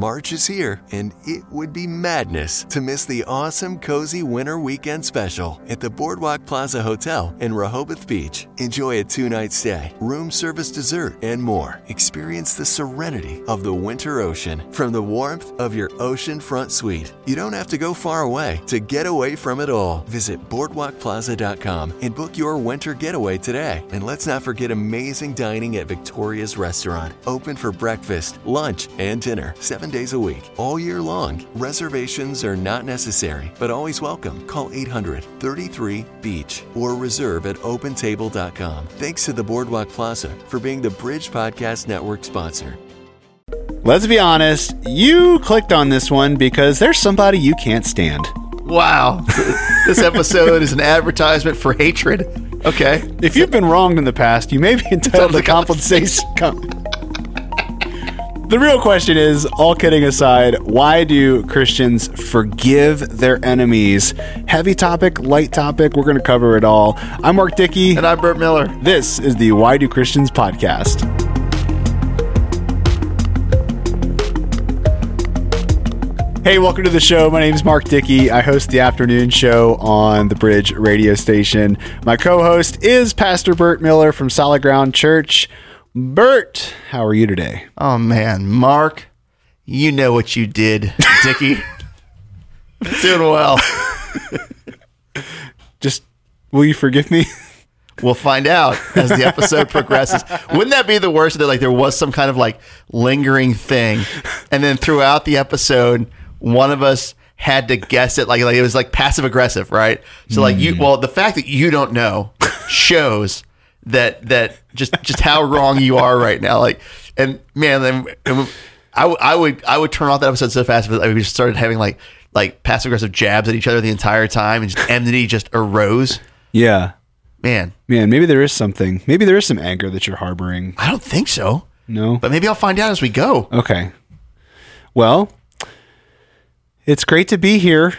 March is here, and it would be madness to miss the awesome Cozy Winter Weekend Special at the Boardwalk Plaza Hotel in Rehoboth Beach. Enjoy a two night stay, room service dessert, and more. Experience the serenity of the winter ocean from the warmth of your oceanfront suite. You don't have to go far away to get away from it all. Visit boardwalkplaza.com and book your winter getaway today. And let's not forget amazing dining at Victoria's Restaurant, open for breakfast, lunch, and dinner seven days a week, all year long. Reservations are not necessary, but always welcome. Call 800 33 Beach or reserve at opentable.com. Thanks to the Boardwalk Plaza for being the Bridge Podcast Network sponsor. Let's be honest, you clicked on this one because there's somebody you can't stand. Wow. this episode is an advertisement for hatred. Okay. If you've been wronged in the past, you may be entitled to compensation. The real question is all kidding aside, why do Christians forgive their enemies? Heavy topic, light topic, we're going to cover it all. I'm Mark Dickey. And I'm Burt Miller. This is the Why Do Christians podcast. Hey, welcome to the show. My name is Mark Dickey. I host the afternoon show on the Bridge radio station. My co host is Pastor Burt Miller from Solid Ground Church. Burt, how are you today? Oh, man. Mark, you know what you did, Dickey. Doing well. Just, will you forgive me? We'll find out as the episode progresses. Wouldn't that be the worst that like there was some kind of like lingering thing, and then throughout the episode, one of us had to guess it like like it was like passive aggressive, right? So like you, mm. well, the fact that you don't know shows that that just just how wrong you are right now. Like, and man, then and I, w- I would I would turn off that episode so fast, but we just started having like like passive aggressive jabs at each other the entire time, and just enmity just arose. Yeah. Man, Man, maybe there is something. Maybe there is some anger that you're harboring. I don't think so. No? But maybe I'll find out as we go. Okay. Well, it's great to be here.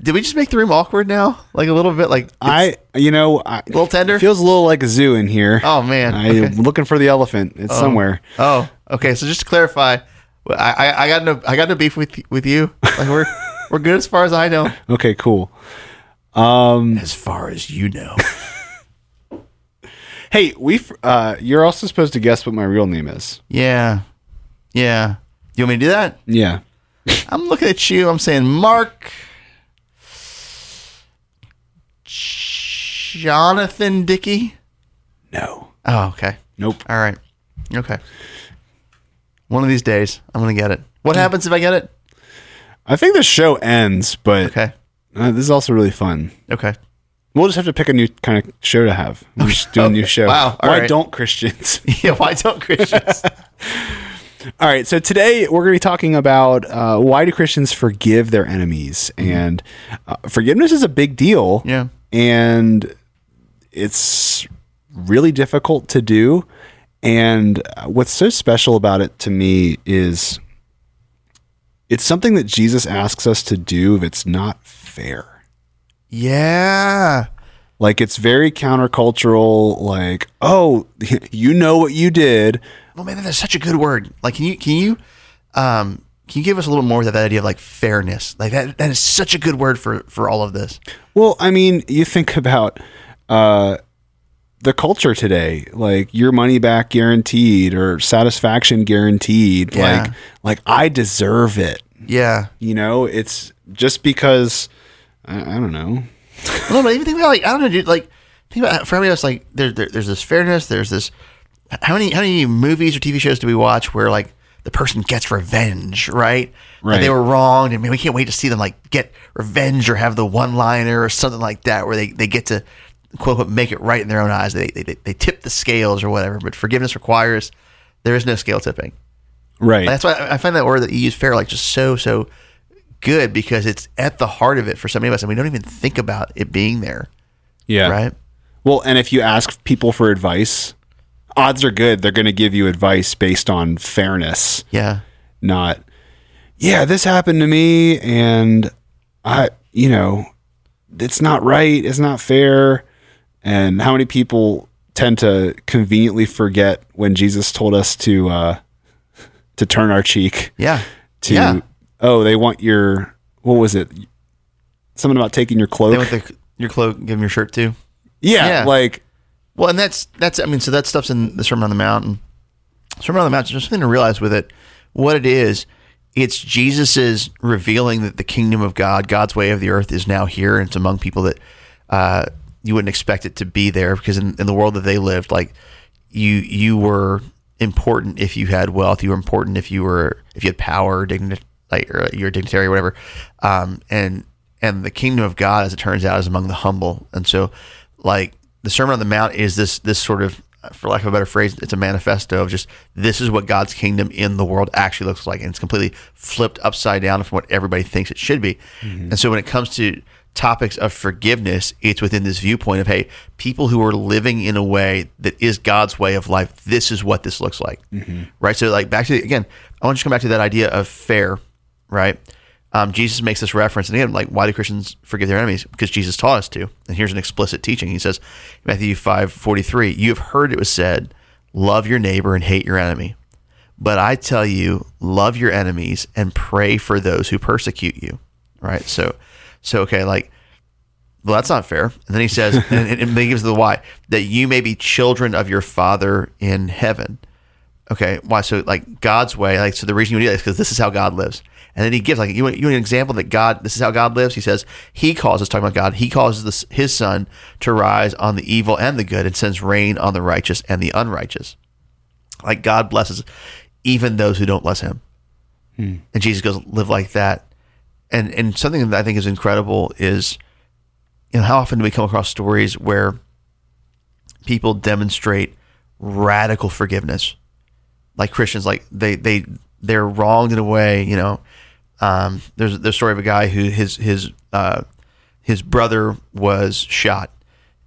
Did we just make the room awkward now? Like a little bit, like I, you know, I, a little tender. feels a little like a zoo in here. Oh, man. I'm Okay. looking for the elephant. It's somewhere. oh, okay. So just to clarify, I, I, I got no I got no beef with with you. Like we're we're good as far as I know. Okay, cool. Um, As far as you know. hey, we. Uh, you're also supposed to guess what my real name is. Yeah, yeah. You want me to do that? Yeah. I'm looking at you. I'm saying Mark. Jonathan Dickey. No. Oh, okay. Nope. All right. Okay. One of these days, I'm gonna get it. What happens if I get it? I think the show ends, but Okay. uh, this is also really fun. Okay. We'll just have to pick a new kind of show to have. We'll just do a new show. Wow, all Why right. don't Christians? Yeah. Why don't Christians? All right, so today we're going to be talking about uh, why do Christians forgive their enemies, and uh, forgiveness is a big deal. Yeah. And it's really difficult to do. And what's so special about it to me is it's something that Jesus asks us to do if it's not fair. yeah. Like it's very countercultural. Like, oh, you know what you did. Well, man, that's such a good word. Like, can you can you um can you give us a little more of that idea of like fairness? Like that that is such a good word for for all of this. Well, I mean, you think about uh, the culture today, like your money back guaranteed or satisfaction guaranteed. Yeah. Like, like I deserve it. Yeah. You know, it's just because I, I don't know. No, but even think about like I don't know, dude. Like think about for me, it's like there, there there's this fairness. There's this how many how many movies or TV shows do we watch where like the person gets revenge, right? Right. they were wronged, and man, we can't wait to see them like get revenge or have the one liner or something like that where they, they get to quote unquote make it right in their own eyes. They, they they they tip the scales or whatever. But forgiveness requires there is no scale tipping. Right. That's why I- I find that word that you use fair like just so so good because it's at the heart of it for so many of us, and we don't even think about it being there, yeah. right? Well, and if you ask people for advice, odds are good they're going to give you advice based on fairness. Yeah, not yeah this happened to me and i you know it's not right it's not fair and how many people tend to conveniently forget when jesus told us to uh to turn our cheek Yeah. to yeah. oh they want your what was it something about taking your cloak They want the, your cloak, give them your shirt too. yeah, Yeah. like Well, and that's that's I mean, so that stuff's in the Sermon on the Mount. And Sermon on the Mount. There's something to realize with it. What it is, it's Jesus's revealing that the kingdom of God, God's way of the earth, is now here, and it's among people that uh, you wouldn't expect it to be there because in, in the world that they lived, like you you were important if you had wealth, you were important if you were if you had power, dignity, like or you're a dignitary or whatever, um, and and the kingdom of God, as it turns out, is among the humble, and so like the Sermon on the Mount is this this sort of for lack of a better phrase, it's a manifesto of just this is what God's kingdom in the world actually looks like, and it's completely flipped upside down from what everybody thinks it should be. Mm-hmm. And so when it comes to topics of forgiveness, it's within this viewpoint of hey, people who are living in a way that is God's way of life. This is what this looks like, mm-hmm. right? So like back to the, again, I want you to come back to that idea of fair, right? Um, Jesus makes this reference, and again, like, why do Christians forgive their enemies? Because Jesus taught us to. And here's an explicit teaching. He says, Matthew five forty three, you have heard it was said, love your neighbor and hate your enemy. But I tell you, love your enemies and pray for those who persecute you. Right? So, so okay, like, well, that's not fair. And then he says, and, and then he gives the why, that you may be children of your Father in heaven. Okay, why? So like God's way, like so the reason you do that is because this is how God lives. And then he gives like you want, you want an example that God this is how God lives. He says he causes talking about God. He causes this, his sun to rise on the evil and the good, and sends rain on the righteous and the unrighteous. Like God blesses even those who don't bless Him. Hmm. And Jesus goes live like that. And and something that I think is incredible is, you know, how often do we come across stories where people demonstrate radical forgiveness? Like Christians, like they they they're wronged in a way. You know, um, there's the story of a guy who his his uh, his brother was shot,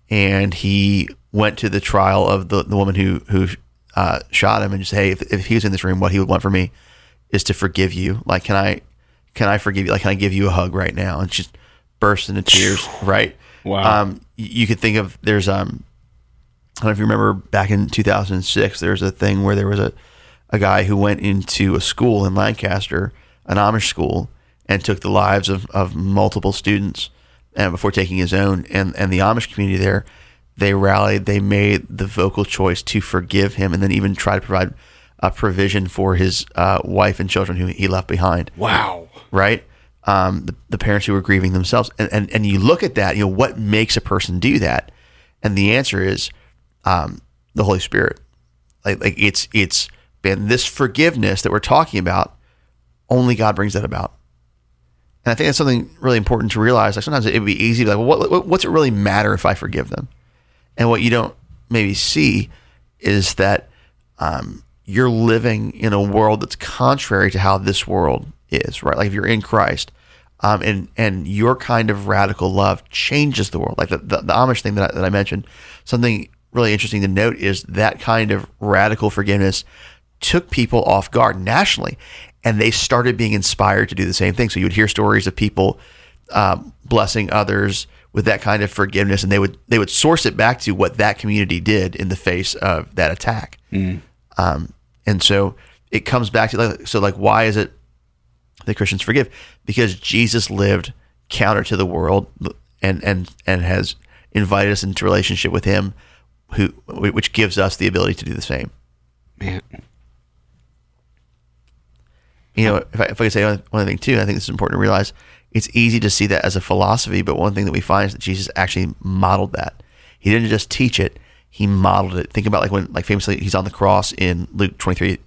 and he went to the trial of the, the woman who who uh, shot him and just hey, if, if he was in this room, what he would want from me is to forgive you. Like, can I can I forgive you? Like, can I give you a hug right now? And she just burst into tears. right. Wow. Um, you could think of there's um I don't know if you remember back in 2006, there was a thing where there was a, a guy who went into a school in Lancaster, an Amish school, and took the lives of, of multiple students and before taking his own. And, and the Amish community there, they rallied, they made the vocal choice to forgive him and then even try to provide a provision for his uh, wife and children who he left behind wow. right? Um, the, the parents who were grieving themselves, and, and and you look at that, you know, what makes a person do that? And the answer is um, the Holy Spirit. Like like it's it's been this forgiveness that we're talking about. Only God brings that about. And I think that's something really important to realize. Like sometimes it would be easy to be like, well, what, what's it really matter if I forgive them? And what you don't maybe see is that um, you're living in a world that's contrary to how this world is, right? Like if you're in Christ, um, and and your kind of radical love changes the world. Like the, the, the Amish thing that I, that I mentioned, something really interesting to note is that kind of radical forgiveness took people off guard nationally, and they started being inspired to do the same thing. So you would hear stories of people um, blessing others with that kind of forgiveness, and they would they would source it back to what that community did in the face of that attack. Um, and so it comes back to like, so like why is it that Christians forgive? Because Jesus lived counter to the world and and and has invited us into relationship with Him, who which gives us the ability to do the same. Man. You know, if I, if I could say one one thing too, I think this is important to realize. It's easy to see that as a philosophy, but one thing that we find is that Jesus actually modeled that. He didn't just teach it; he modeled it. Think about like when, like famously, he's on the cross in Luke twenty three,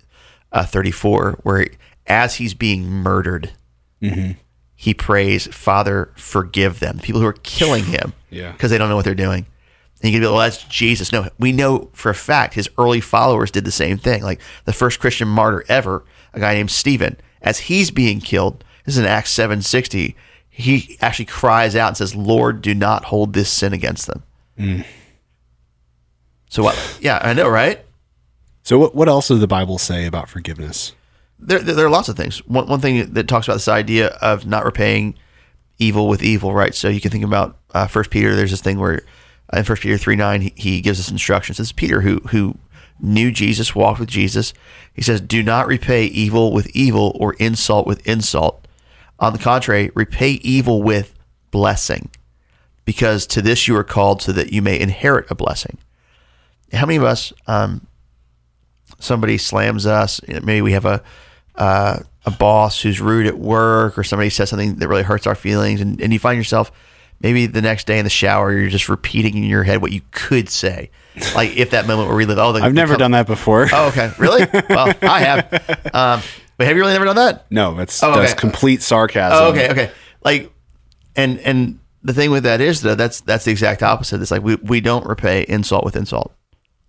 uh, thirty four, where as he's being murdered, he prays, "Father, forgive them." The people who are killing him, Yeah. because they don't know what they're doing. And you can be like, well, that's Jesus. No, we know for a fact his early followers did the same thing. Like the first Christian martyr ever, a guy named Stephen, as he's being killed, this is in Acts 760, he actually cries out and says, Lord, do not hold this sin against them. So what? Yeah, I know, right? So what what else does the Bible say about forgiveness? there, there, there are lots of things. One, one thing that talks about this idea of not repaying evil with evil, right? So you can think about uh, First Peter. There's this thing where uh, in First Peter three nine, he, he gives us instructions. This is Peter who who knew Jesus, walked with Jesus. He says, Do not repay evil with evil or insult with insult. On the contrary, repay evil with blessing, because to this you are called so that you may inherit a blessing. How many of us, um, somebody slams us, maybe we have a, uh, a boss who's rude at work, or somebody says something that really hurts our feelings, and, and you find yourself maybe the next day in the shower, you're just repeating in your head what you could say. Like if that moment where we live, oh, the, I've never done that before. Oh, okay. Really? Well, I have. Um, but have you really never done that? No, that's Oh, that's okay. complete sarcasm. Oh, okay, okay. Like, and and the thing with that is though that's that's the exact opposite. It's like we we don't repay insult with insult.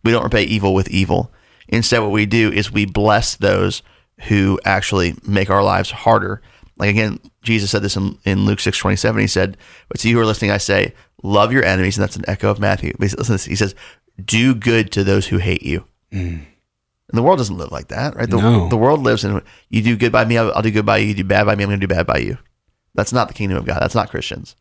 We don't repay evil with evil. Instead, what we do is we bless those who actually make our lives harder. Like again, Jesus said this in, in Luke six twenty seven. He said, "But to you who are listening, I say, love your enemies." And that's an echo of Matthew. But listen to this. He says, "Do good to those who hate you." And the world doesn't live like that, right? The, No. the world lives in you do good by me, I'll, I'll do good by you. You do bad by me, I'm going to do bad by you. That's not the kingdom of God. That's not Christians.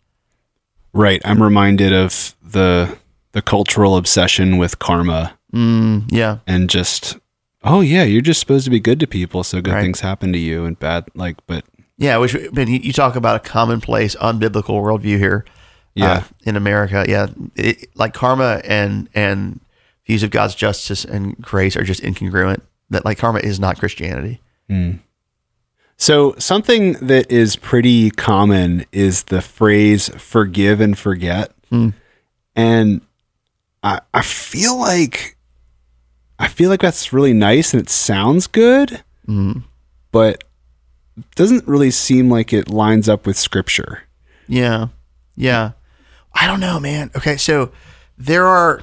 Right. I'm reminded of the the cultural obsession with karma Mm, yeah, and just oh yeah, you're just supposed to be good to people so good Right. things happen to you and bad like but yeah. Which I mean, you, you talk about a commonplace, unbiblical worldview here. Yeah. uh, in America, yeah, it, like karma and and views of God's justice and grace are just incongruent. That like karma is not Christianity. So something that is pretty common is the phrase forgive and forget. Hmm. And I I feel like I feel like that's really nice and it sounds good, Mm. but doesn't really seem like it lines up with scripture. Yeah. Yeah. I don't know, man. Okay, so there are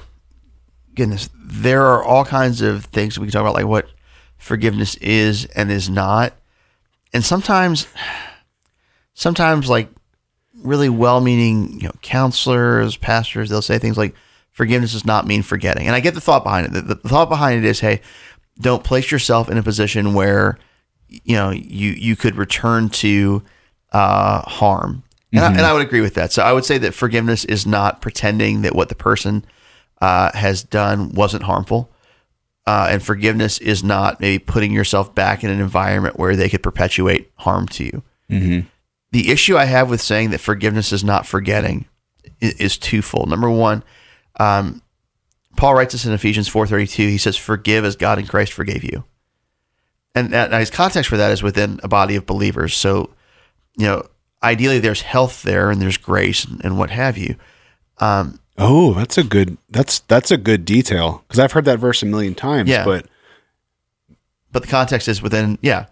goodness, there are all kinds of things we can talk about like what forgiveness is and is not. And sometimes sometimes like really well-meaning, you know, counselors, pastors, they'll say things like forgiveness does not mean forgetting. And I get the thought behind it. The, the thought behind it is, hey, don't place yourself in a position where you know you you could return to uh, harm. And, I, and I would agree with that. So I would say that forgiveness is not pretending that what the person uh, has done wasn't harmful. Uh, and forgiveness is not maybe putting yourself back in an environment where they could perpetuate harm to you. The issue I have with saying that forgiveness is not forgetting is, is twofold. Number one, um, Paul writes this in Ephesians 4:32. He says, "Forgive as God in Christ forgave you." And now his context for that is within a body of believers. So, you know, ideally there's health there and there's grace and, and what have you. Um, Oh, that's a good that's that's a good detail because I've heard that verse a million times. Yeah. But but the context is within yeah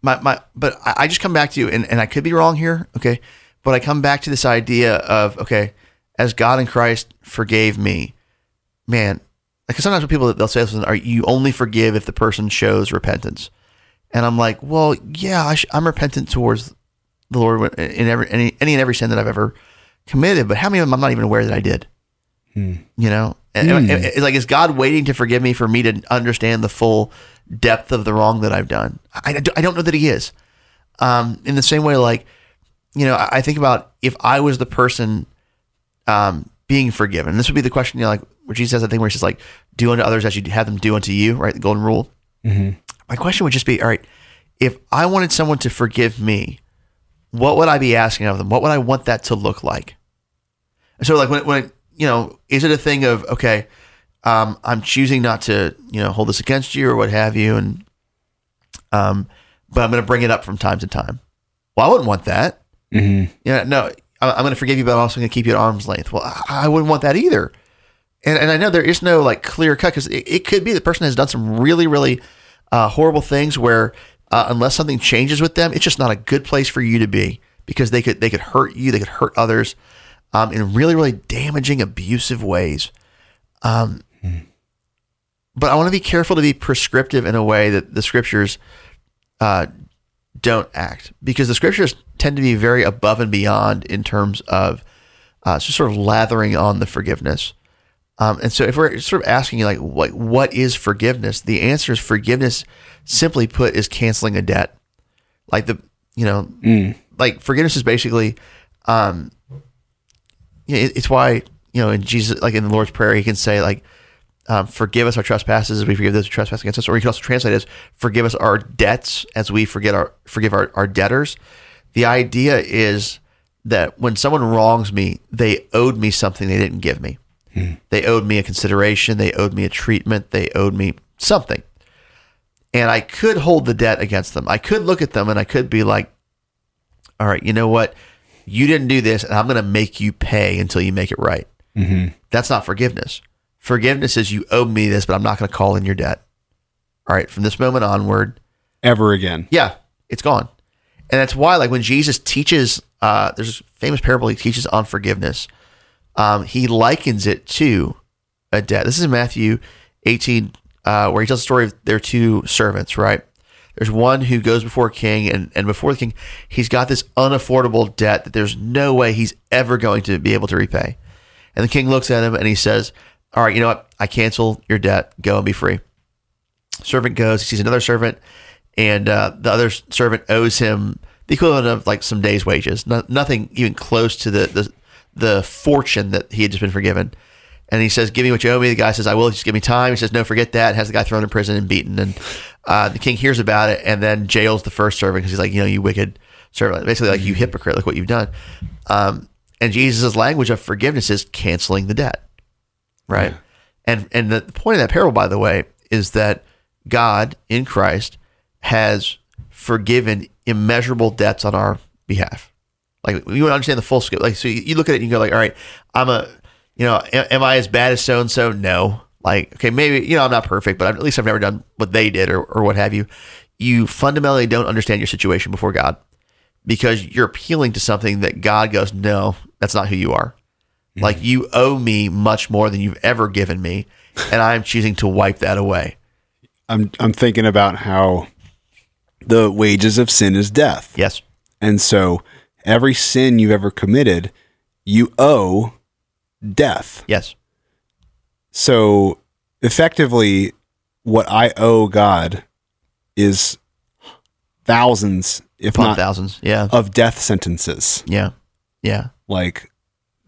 my my but I, I just come back to you and, and i could be wrong here okay but i come back to this idea of okay as god in christ forgave me man like sometimes people they'll say something are you only forgive if the person shows repentance and i'm like well yeah I sh- i'm repentant towards the lord in every any, any and every sin that i've ever committed but how many of them i'm not even aware that i did? You know? And, and- and it's like is god waiting to forgive me for me to understand the full depth of the wrong that i've done? I, I don't- know that he is. Um, in the same way like you know i I think about if i was the person um, being forgiven this would be the question you know like where jesus says i think where he says like do unto others as you have them do unto you right? The golden rule. My question would just be all right if i wanted someone to forgive me what would i be asking of them what would i want that to look like so like when, when you know, is it a thing of okay, um, I'm choosing not to you know hold this against you or what have you, and um, but I'm going to bring it up from time to time. Well, I wouldn't want that. Mhm. Yeah, no, I- I'm going to forgive you, but I'm also going to keep you at arm's length. Well, I, I wouldn't want that either. And and I know there is no like clear cut because it, it could be the person has done some really really uh, horrible things where uh, unless something changes with them, it's just not a good place for you to be because they could they could hurt you, they could hurt others um, in really really damaging, abusive ways. Um, But I want to be careful to be prescriptive in a way that the scriptures uh, don't act because the scriptures tend to be very above and beyond in terms of uh, just sort of lathering on the forgiveness. Um, and so if we're sort of asking you like what what is forgiveness, the answer is forgiveness. Simply put, is canceling a debt. Like the you know, like forgiveness is basically, um, it, it's why you know in Jesus like in the Lord's prayer he can say like, um, forgive us our trespasses as we forgive those who trespass against us, or you can also translate it as forgive us our debts as we forget our forgive our, our debtors. The idea is that when someone wrongs me, they owed me something they didn't give me. They owed me a consideration, they owed me a treatment, they owed me something. And I could hold the debt against them. I could look at them and I could be like, all right, you know what? You didn't do this, and I'm going to make you pay until you make it right. That's not forgiveness. Forgiveness is you owe me this, but I'm not going to call in your debt. All right, from this moment onward, Ever again. yeah, it's gone. And that's why, like, when Jesus teaches, uh, there's a famous parable he teaches on forgiveness. Um, he likens it to a debt. This is Matthew 18, uh, where he tells the story of their two servants, right? There's one who goes before a king, and, and before the king, he's got this unaffordable debt that there's no way he's ever going to be able to repay. And the king looks at him and he says, All right, you know what? I cancel your debt. Go and be free. Servant goes, he sees another servant, and uh, the other servant owes him the equivalent of like some days' wages, no, nothing even close to the, the the fortune that he had just been forgiven. And he says, "Give me what you owe me." The guy says, "I will. Just give me time." He says, "No, forget that." Has the guy thrown in prison and beaten. And uh, the king hears about it and then jails the first servant because he's like, "You know, you wicked servant." Basically, like you hypocrite, like what you've done. Um, and Jesus' language of forgiveness is canceling the debt, right? And and the point of that parable, by the way, is that God in Christ has forgiven immeasurable debts on our behalf. Like you want to understand the full scope. Like so, you, you look at it and you go like, all right, I'm a, you know, am, am I as bad as so and so? No. Like okay, maybe you know I'm not perfect, but at least I've never done what they did or or what have you. You fundamentally don't understand your situation before God because you're appealing to something that God goes, no, that's not who you are. Mm-hmm. Like you owe me much more than you've ever given me, and I'm choosing to wipe that away. I'm I'm thinking about how the wages of sin is death. Yes. And so every sin you've ever committed, you owe death. Yes. So effectively, what I owe God is thousands, if not thousands. Yeah. of death sentences. Yeah. Yeah. Like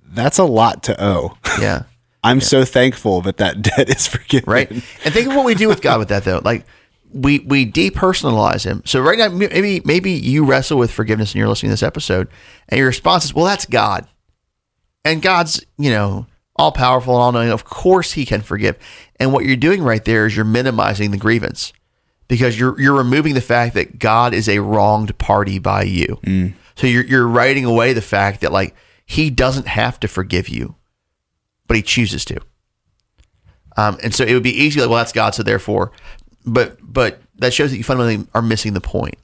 that's a lot to owe. Yeah. I'm so thankful that that debt is forgiven. right? And think of what we do with God with that though. Like we we depersonalize him. So right now maybe maybe you wrestle with forgiveness and you're listening to this episode and your response is, "Well, that's God." And God's, you know, all powerful and all knowing. Of course he can forgive. And what you're doing right there is you're minimizing the grievance because you're you're removing the fact that God is a wronged party by you. So you're you're writing away the fact that like he doesn't have to forgive you, but he chooses to. Um, and so it would be easy, like, well, that's God, so therefore, but but that shows that you fundamentally are missing the point.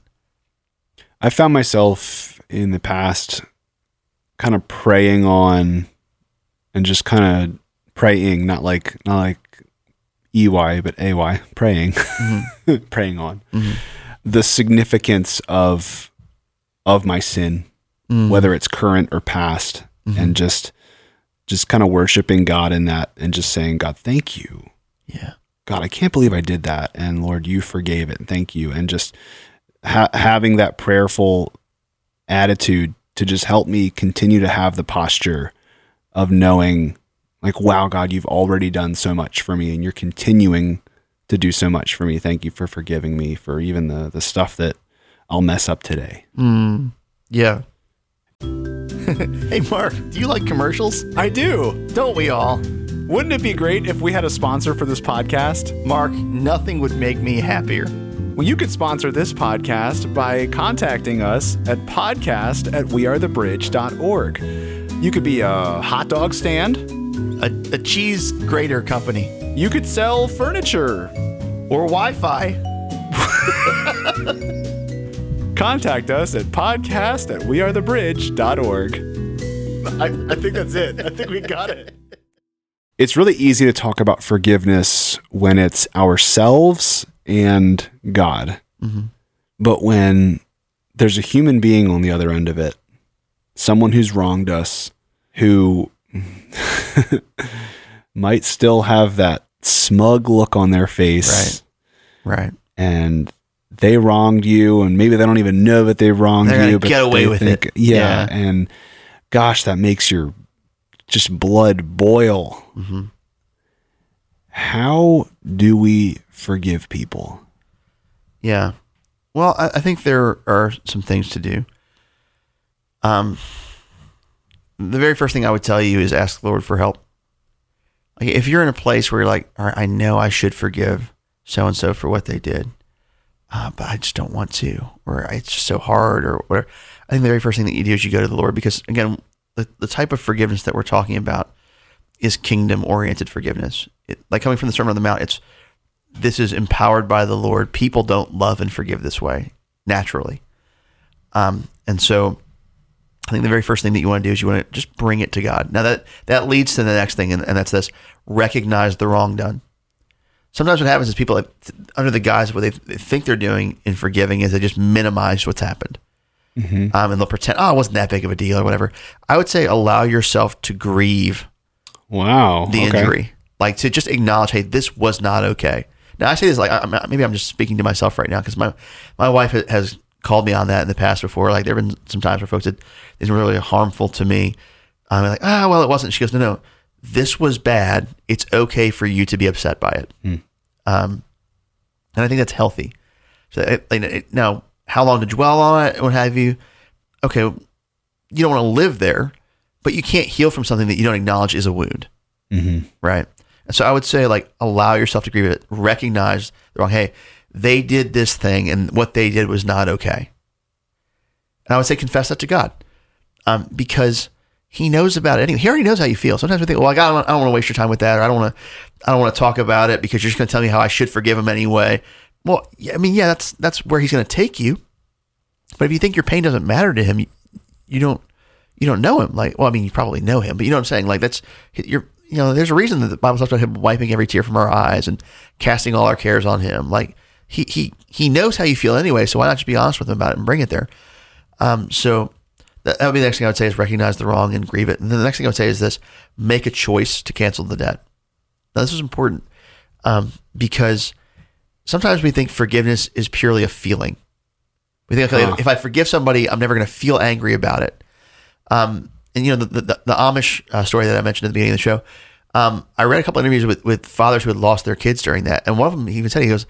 I found myself in the past kind of preying on and just kind of praying, not like not like EY, but AY, praying, mm-hmm. praying on mm-hmm. the significance of of my sin, mm. whether it's current or past, mm-hmm. and just just kind of worshiping God in that and just saying, God, thank you. Yeah, God, I can't believe I did that. And Lord, you forgave it. Thank you. And just ha- having that prayerful attitude to just help me continue to have the posture of knowing, like, wow, God, you've already done so much for me and you're continuing to do so much for me. Thank you for forgiving me for even the, the stuff that I'll mess up today. Mm. yeah. hey, Mark, do you like commercials? I do. Don't we all? Wouldn't it be great if we had a sponsor for this podcast? Mark, nothing would make me happier. Well, you could sponsor this podcast by contacting us at podcast at wearethebridge.org. You could be a hot dog stand. A, a cheese grater company You could sell furniture. or Wi-Fi. Contact us at podcast at wearethebridge.org. I, I think that's it. I think we got it. It's really easy to talk about forgiveness when it's ourselves and God. Mm-hmm. But when there's a human being on the other end of it, someone who's wronged us, who might still have that smug look on their face, Right. Right. and they wronged you, and maybe they don't even know that they wronged They're you, but get away with think- it. Yeah, Yeah. and gosh, that makes your just blood boil. Mm-hmm. how do we forgive people? Yeah. Well, I, I think there are some things to do. Um, the very first thing I would tell you is ask the Lord for help. Like if you're in a place where you're like, all right, I know I should forgive so and so for what they did, uh, but I just don't want to, or it's just so hard, or whatever. I think the very first thing that you do is you go to the Lord because again, the, the type of forgiveness that we're talking about is kingdom oriented forgiveness. It, like coming from the Sermon on the Mount, it's this is empowered by the Lord. People don't love and forgive this way naturally. Um, and so I think the very first thing that you want to do is you want to just bring it to God. Now that that leads to the next thing, and, and that's this: recognize the wrong done. Sometimes what happens is people, under the guise of what they, they think they're doing in forgiving, is they just minimize what's happened, mm-hmm. um, and they'll pretend, "Oh, it wasn't that big of a deal" or whatever. I would say allow yourself to grieve. Wow, the okay. injury, like to just acknowledge, "Hey, this was not okay." Now I say this like I'm, maybe I'm just speaking to myself right now because my my wife has called me on that in the past before. Like there have been some times where folks said these were really harmful to me. I'm like, ah, well, it wasn't. She goes, no, no, this was bad. It's okay for you to be upset by it. Hmm. Um, and I think that's healthy. So it, it, now, how long to dwell on it? What have you? Okay, you don't want to live there, but you can't heal from something that you don't acknowledge is a wound, mm-hmm. right? And so I would say, like, allow yourself to grieve it. Recognize the wrong. Hey, they did this thing and what they did was not okay. And I would say confess that to God um, because he knows about it anyway. He already knows how you feel. Sometimes we think, well, I, got, I don't want to waste your time with that, or I don't want to, I don't want to talk about it because you're just going to tell me how I should forgive him anyway. Well, I mean, yeah, that's that's where he's going to take you. But if you think your pain doesn't matter to him, you, you don't you don't know him. Like, well, I mean, you probably know him, but you know what I'm saying. Like, that's you're you know, there's a reason that the Bible talks about him wiping every tear from our eyes and casting all our cares on him. Like, he he he knows how you feel anyway, so why not just be honest with him about it and bring it there? Um, so that, would be the next thing I would say is recognize the wrong and grieve it. And then the next thing I would say is this: make a choice to cancel the debt. Now this is important um, because sometimes we think forgiveness is purely a feeling. We think, okay, if I forgive somebody, I'm never going to feel angry about it. Um, and you know the the, the Amish uh, story that I mentioned at the beginning of the show. Um, I read a couple interviews with, with fathers who had lost their kids during that, and one of them he even said he goes,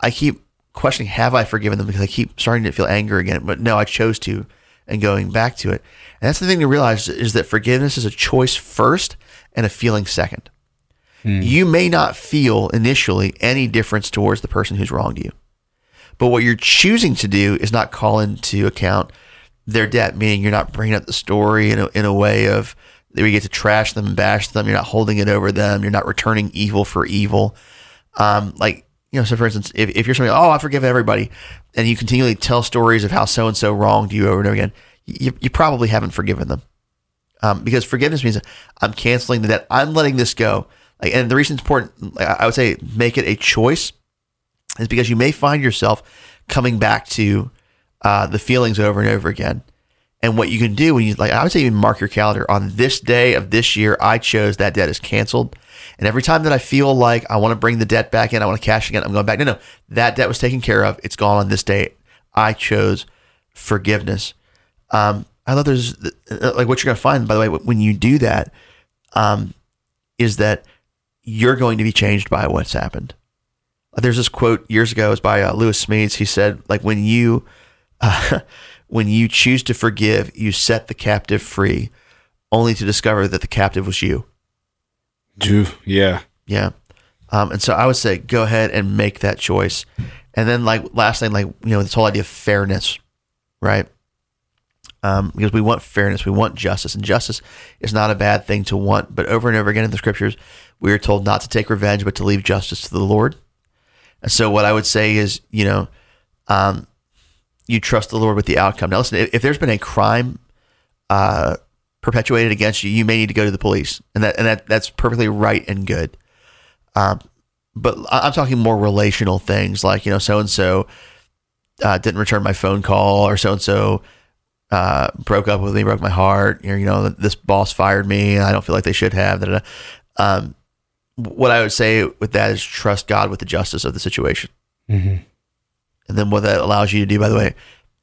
I keep questioning, have I forgiven them? Because I keep starting to feel anger again. But no, I chose to and going back to it. And that's the thing to realize is that forgiveness is a choice first and a feeling second. Hmm. You may not feel initially any difference towards the person who's wronged you. But what you're choosing to do is not call into account their debt, meaning you're not bringing up the story in a, in a way of you get to trash them and bash them. You're not holding it over them. You're not returning evil for evil. Um, like you know, so for instance, if, if you're somebody, oh, I forgive everybody, and you continually tell stories of how so and so wronged you over and over again, you, you probably haven't forgiven them. Um, because forgiveness means I'm canceling the debt. I'm letting this go. Like, and the reason it's important, I would say, make it a choice, is because you may find yourself coming back to uh, the feelings over and over again. And what you can do when you like, I would say, even mark your calendar on this day of this year. I chose that debt is canceled. And every time that I feel like I want to bring the debt back in, I want to cash again, I'm going back. No, no, that debt was taken care of. It's gone on this date. I chose forgiveness. Um, I love there's uh, like what you're going to find, by the way, when you do that, um, is that you're going to be changed by what's happened. There's this quote years ago, it was by uh, Lewis Smedes. He said, like, when you, uh, when you choose to forgive, you set the captive free, only to discover that the captive was you. Do Yeah. Yeah. Um, and so I would say go ahead and make that choice. And then like last thing, like, you know, this whole idea of fairness, right? Um, because we want fairness, we want justice, and justice is not a bad thing to want. But over and over again in the scriptures, we are told not to take revenge, but to leave justice to the Lord. And so what I would say is, you know, um, you trust the Lord with the outcome. Now, listen, if, if there's been a crime uh, perpetuated against you, you may need to go to the police, and that and that that's perfectly right and good. Um, but I'm talking more relational things, like you know, so and so didn't return my phone call, or so and so broke up with me, broke my heart. You know, this boss fired me, I don't feel like they should have. Um, what I would say with that is trust God with the justice of the situation. Mm-hmm. And then what that allows you to do, by the way,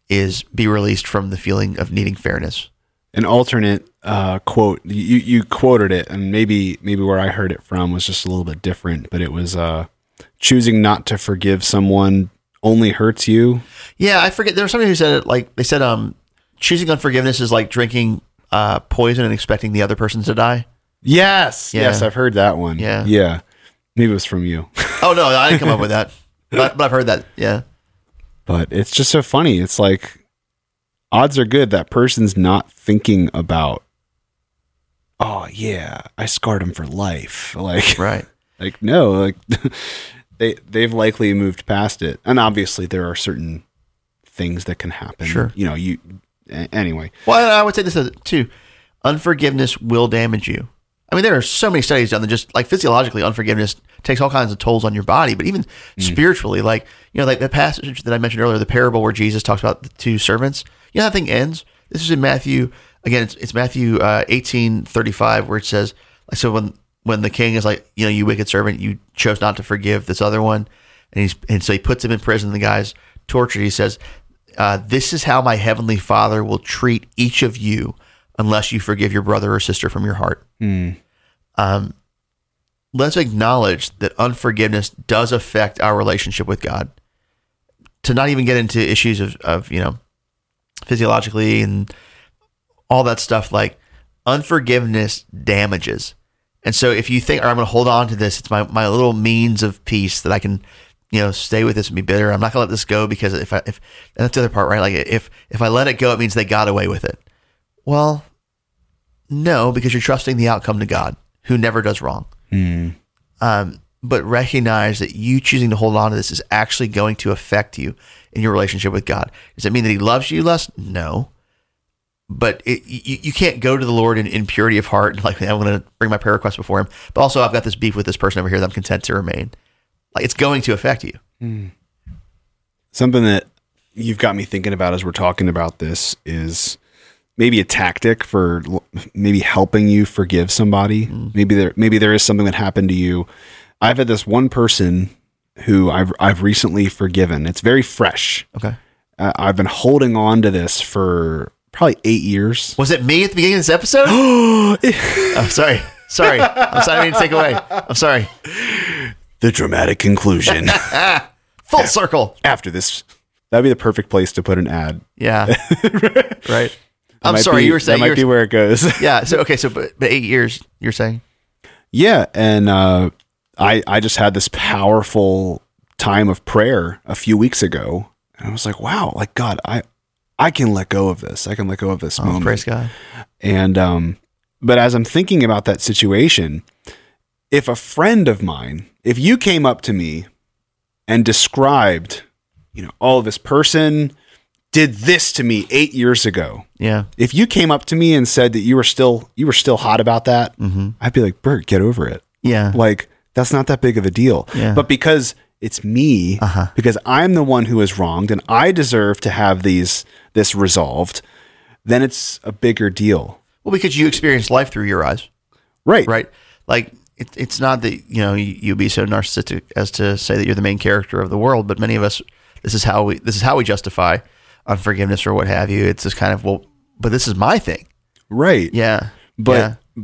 is be released from the feeling of needing fairness an alternate uh, quote. You you quoted it, and maybe maybe where I heard it from was just a little bit different, but it was uh, choosing not to forgive someone only hurts you. Yeah, I forget. There was somebody who said it like they said, um, choosing unforgiveness is like drinking uh, poison and expecting the other person to die. Yes, Yeah. yes, I've heard that one. Yeah. yeah. Maybe it was from you, Oh no, I didn't come up with that, but, but I've heard that. Yeah, but it's just so funny. It's like odds are good that person's not thinking about. Oh yeah, I scarred him for life. Like right. Like no, like they they've likely moved past it, and obviously there are certain things that can happen. Sure. you know you. Anyway, Well, I would say this too: unforgiveness will damage you. I mean, there are so many studies done that just like physiologically, unforgiveness takes all kinds of tolls on your body, but even spiritually, like you know, like the passage that I mentioned earlier, the parable where Jesus talks about the two servants. You know, how that thing ends. This is in Matthew. Again, it's, it's Matthew uh, eighteen thirty five, where it says, like, so when when the king is like, you know, you wicked servant, you chose not to forgive this other one, and he's and so he puts him in prison. The guy's tortured. He says, uh, "This is how my heavenly Father will treat each of you unless you forgive your brother or sister from your heart." Um, let's acknowledge that unforgiveness does affect our relationship with God. To not even get into issues of, of you know physiologically and all that stuff, like unforgiveness damages. And so if you think, right, I'm going to hold on to this, it's my, my little means of peace that I can, you know, stay with this and be bitter. I'm not going to let this go because if I, if, and that's the other part, right? Like if, if I let it go, it means they got away with it. Well, no, because you're trusting the outcome to God who never does wrong. Um, but recognize that you choosing to hold on to this is actually going to affect you in your relationship with God. Does it mean that He loves you less? No. But it, you, you can't go to the Lord in, in purity of heart and like I'm going to bring my prayer request before Him. But also, I've got this beef with this person over here that I'm content to remain. Like it's going to affect you. something that you've got me thinking about as we're talking about this is maybe a tactic for maybe helping you forgive somebody. Maybe there maybe there is something that happened to you. I've had this one person who I've I've recently forgiven. It's very fresh. Okay. Uh, I've been holding on to this for probably eight years. Was it me at the beginning of this episode? I'm sorry. Sorry. I'm sorry. I didn't take away. I'm sorry. The dramatic conclusion Full circle. after this. That'd be the perfect place to put an ad. Yeah. right. I'm sorry. be- you were saying that might be where it goes. yeah. So okay. So but, but eight years. You're saying Yeah, and uh, I I just had this powerful time of prayer a few weeks ago, and I was like, wow, like God, I I can let go of this. I can let go of this oh, moment. praise God. And um, but as I'm thinking about that situation, if a friend of mine, if you came up to me and described, you know, oh, this person did this to me eight years ago. Yeah. If you came up to me and said that you were still you were still hot about that, I'd be like, Burt, get over it. Yeah. Like that's not that big of a deal. Yeah. But because it's me, Uh-huh. because I'm the one who is wronged and I deserve to have these this resolved, then it's a bigger deal. Well, because you experience life through your eyes, Right. right? Like it, it's not that you know you, you be so narcissistic as to say that you're the main character of the world, but many of us, this is how we this is how we justify unforgiveness or what have you. It's just kind of well, but this is my thing. Right. Yeah. But yeah.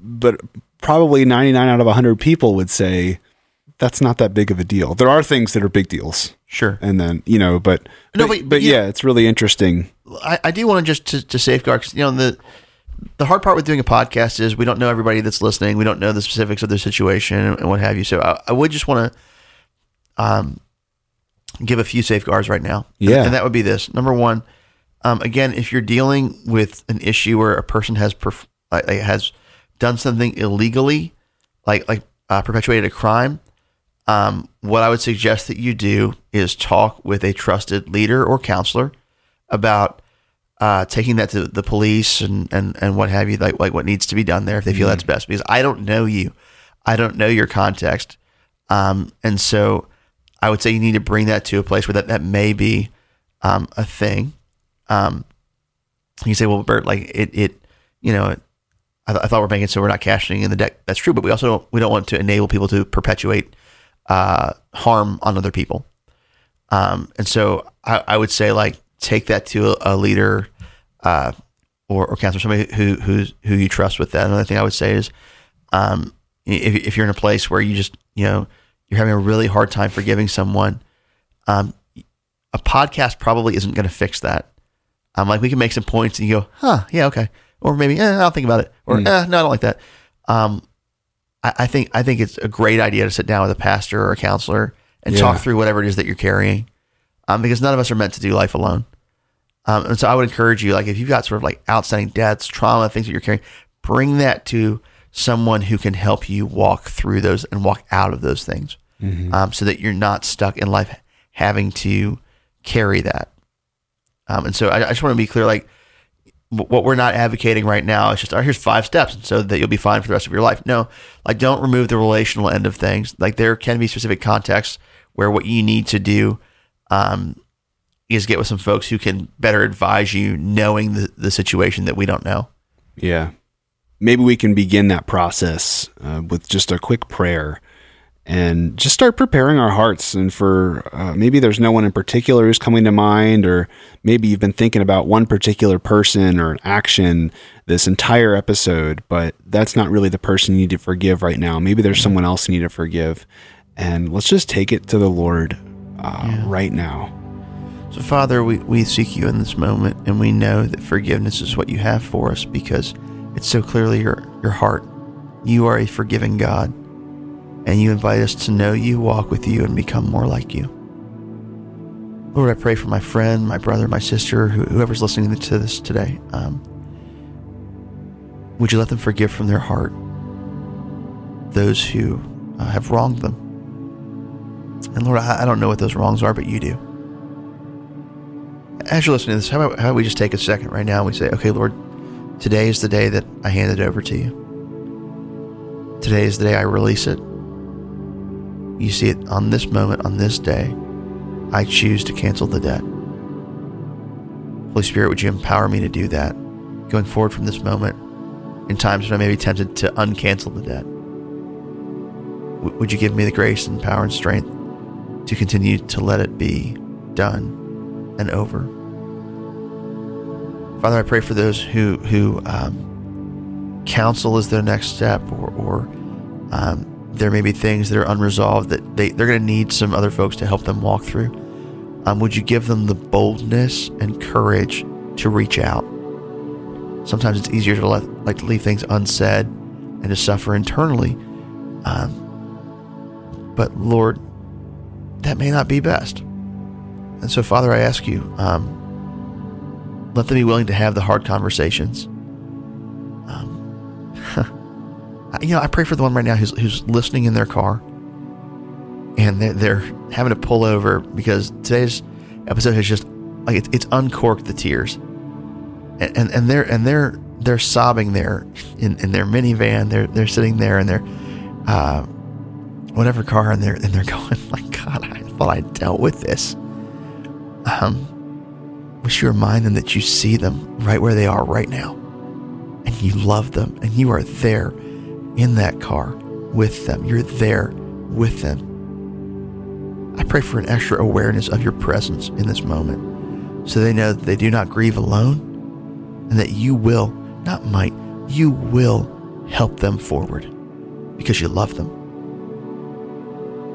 but probably 99 out of 100 people would say that's not that big of a deal. There are things that are big deals. sure. And then, you know, but No, but, but but you- yeah, it's really interesting. I, I do want to just to, to safeguard 'cause, you know the the hard part with doing a podcast is we don't know everybody that's listening. We don't know the specifics of their situation and, and what have you. So I, I would just want to um give a few safeguards right now. Yeah. and that would be this. Number one, um, again, if you're dealing with an issue where a person has perf- like, has done something illegally, like like uh, perpetuated a crime, um, what I would suggest that you do is talk with a trusted leader or counselor about uh, taking that to the police and, and, and what have you, like like what needs to be done there if they feel that's best. Because I don't know you, I don't know your context, um, and so I would say you need to bring that to a place where that that may be um, a thing. Um, you say, well, Burt, like it, it you know, I, th- I thought we're making so we're not cashing in the deck. That's true, but we also don't, we don't want to enable people to perpetuate uh, harm on other people. Um, and so I, I would say like take that to a, a leader uh, or, or counselor, somebody who who's who you trust with that. Another thing I would say is, um, if if you're in a place where you just you know you're having a really hard time forgiving someone, um, a podcast probably isn't going to fix that. Um, like we can make some points and you go, huh, yeah, okay, or maybe eh, I'll think about it, or Mm. eh, no, I don't like that. Um, I, I think I think it's a great idea to sit down with a pastor or a counselor and Yeah. talk through whatever it is that you're carrying, um, because none of us are meant to do life alone. Um, and so I would encourage you, like if you've got sort of like outstanding debts, trauma, things that you're carrying, bring that to someone who can help you walk through those and walk out of those things, um, so that you're not stuck in life having to carry that. Um, and so I, I just want to be clear, like what we're not advocating right now is just, all right, here's five steps so that you'll be fine for the rest of your life. No, like don't remove the relational end of things. Like there can be specific contexts where what you need to do um, is get with some folks who can better advise you knowing the, the situation that we don't know. Yeah. Maybe we can begin that process uh, with just a quick prayer and just start preparing our hearts. And for uh, maybe there's no one in particular who's coming to mind, or maybe you've been thinking about one particular person or an action this entire episode, but that's not really the person you need to forgive right now. Maybe there's someone else you need to forgive. And let's just take it to the Lord uh, right now. So, Father, we, we seek you in this moment, and we know that forgiveness is what you have for us because it's so clearly your, your heart. You are a forgiving God, and you invite us to know you, walk with you, and become more like you. Lord, I pray for my friend, my brother, my sister, who, whoever's listening to this today. Um, would you let them forgive from their heart those who uh, have wronged them? And Lord, I, I don't know what those wrongs are, but you do as you're listening to this, how about, how about we just take a second right now and we say, okay, Lord, today is the day that I hand it over to you. Today is the day I release it. You see it on this moment, on this day, I choose to cancel the debt. Holy Spirit, would you empower me to do that going forward from this moment in times when I may be tempted to uncancel the debt? Would you give me the grace and power and strength to continue to let it be done and over? Father, I pray for those who who um, counsel is their next step, or, or um, there may be things that are unresolved that they, they're going to need some other folks to help them walk through. Um, would you give them the boldness and courage to reach out? Sometimes it's easier to let like to leave things unsaid and to suffer internally. Um, but Lord, that may not be best. And so, Father, I ask you, um, let them be willing to have the hard conversations. Um, you know, I pray for the one right now who's, who's listening in their car and they're, they're having to pull over because today's episode has just like it's, it's uncorked the tears, and, and and they're and they're they're sobbing there in, in their minivan. They're they're sitting there in their uh, whatever car, and they're and they're going like, God, I thought I dealt with this. Um, wish you remind them that you see them right where they are right now, and you love them, and you are there in that car with them. You're there with them. I pray for an extra awareness of your presence in this moment so they know that they do not grieve alone and that you will, not might, you will help them forward because you love them.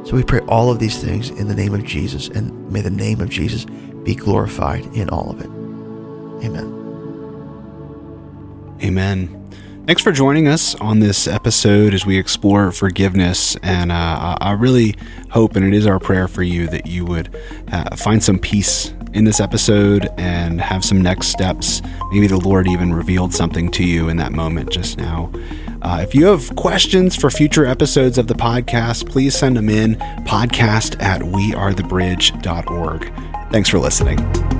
So we pray all of these things in the name of Jesus and may the name of Jesus be glorified in all of it. Amen. Amen. Thanks for joining us on this episode as we explore forgiveness. And uh, I really hope, and it is our prayer for you, that you would uh, find some peace in this episode and have some next steps. Maybe the Lord even revealed something to you in that moment just now. Uh, if you have questions for future episodes of the podcast, please send them in podcast at wearethebridge.org. Thanks for listening.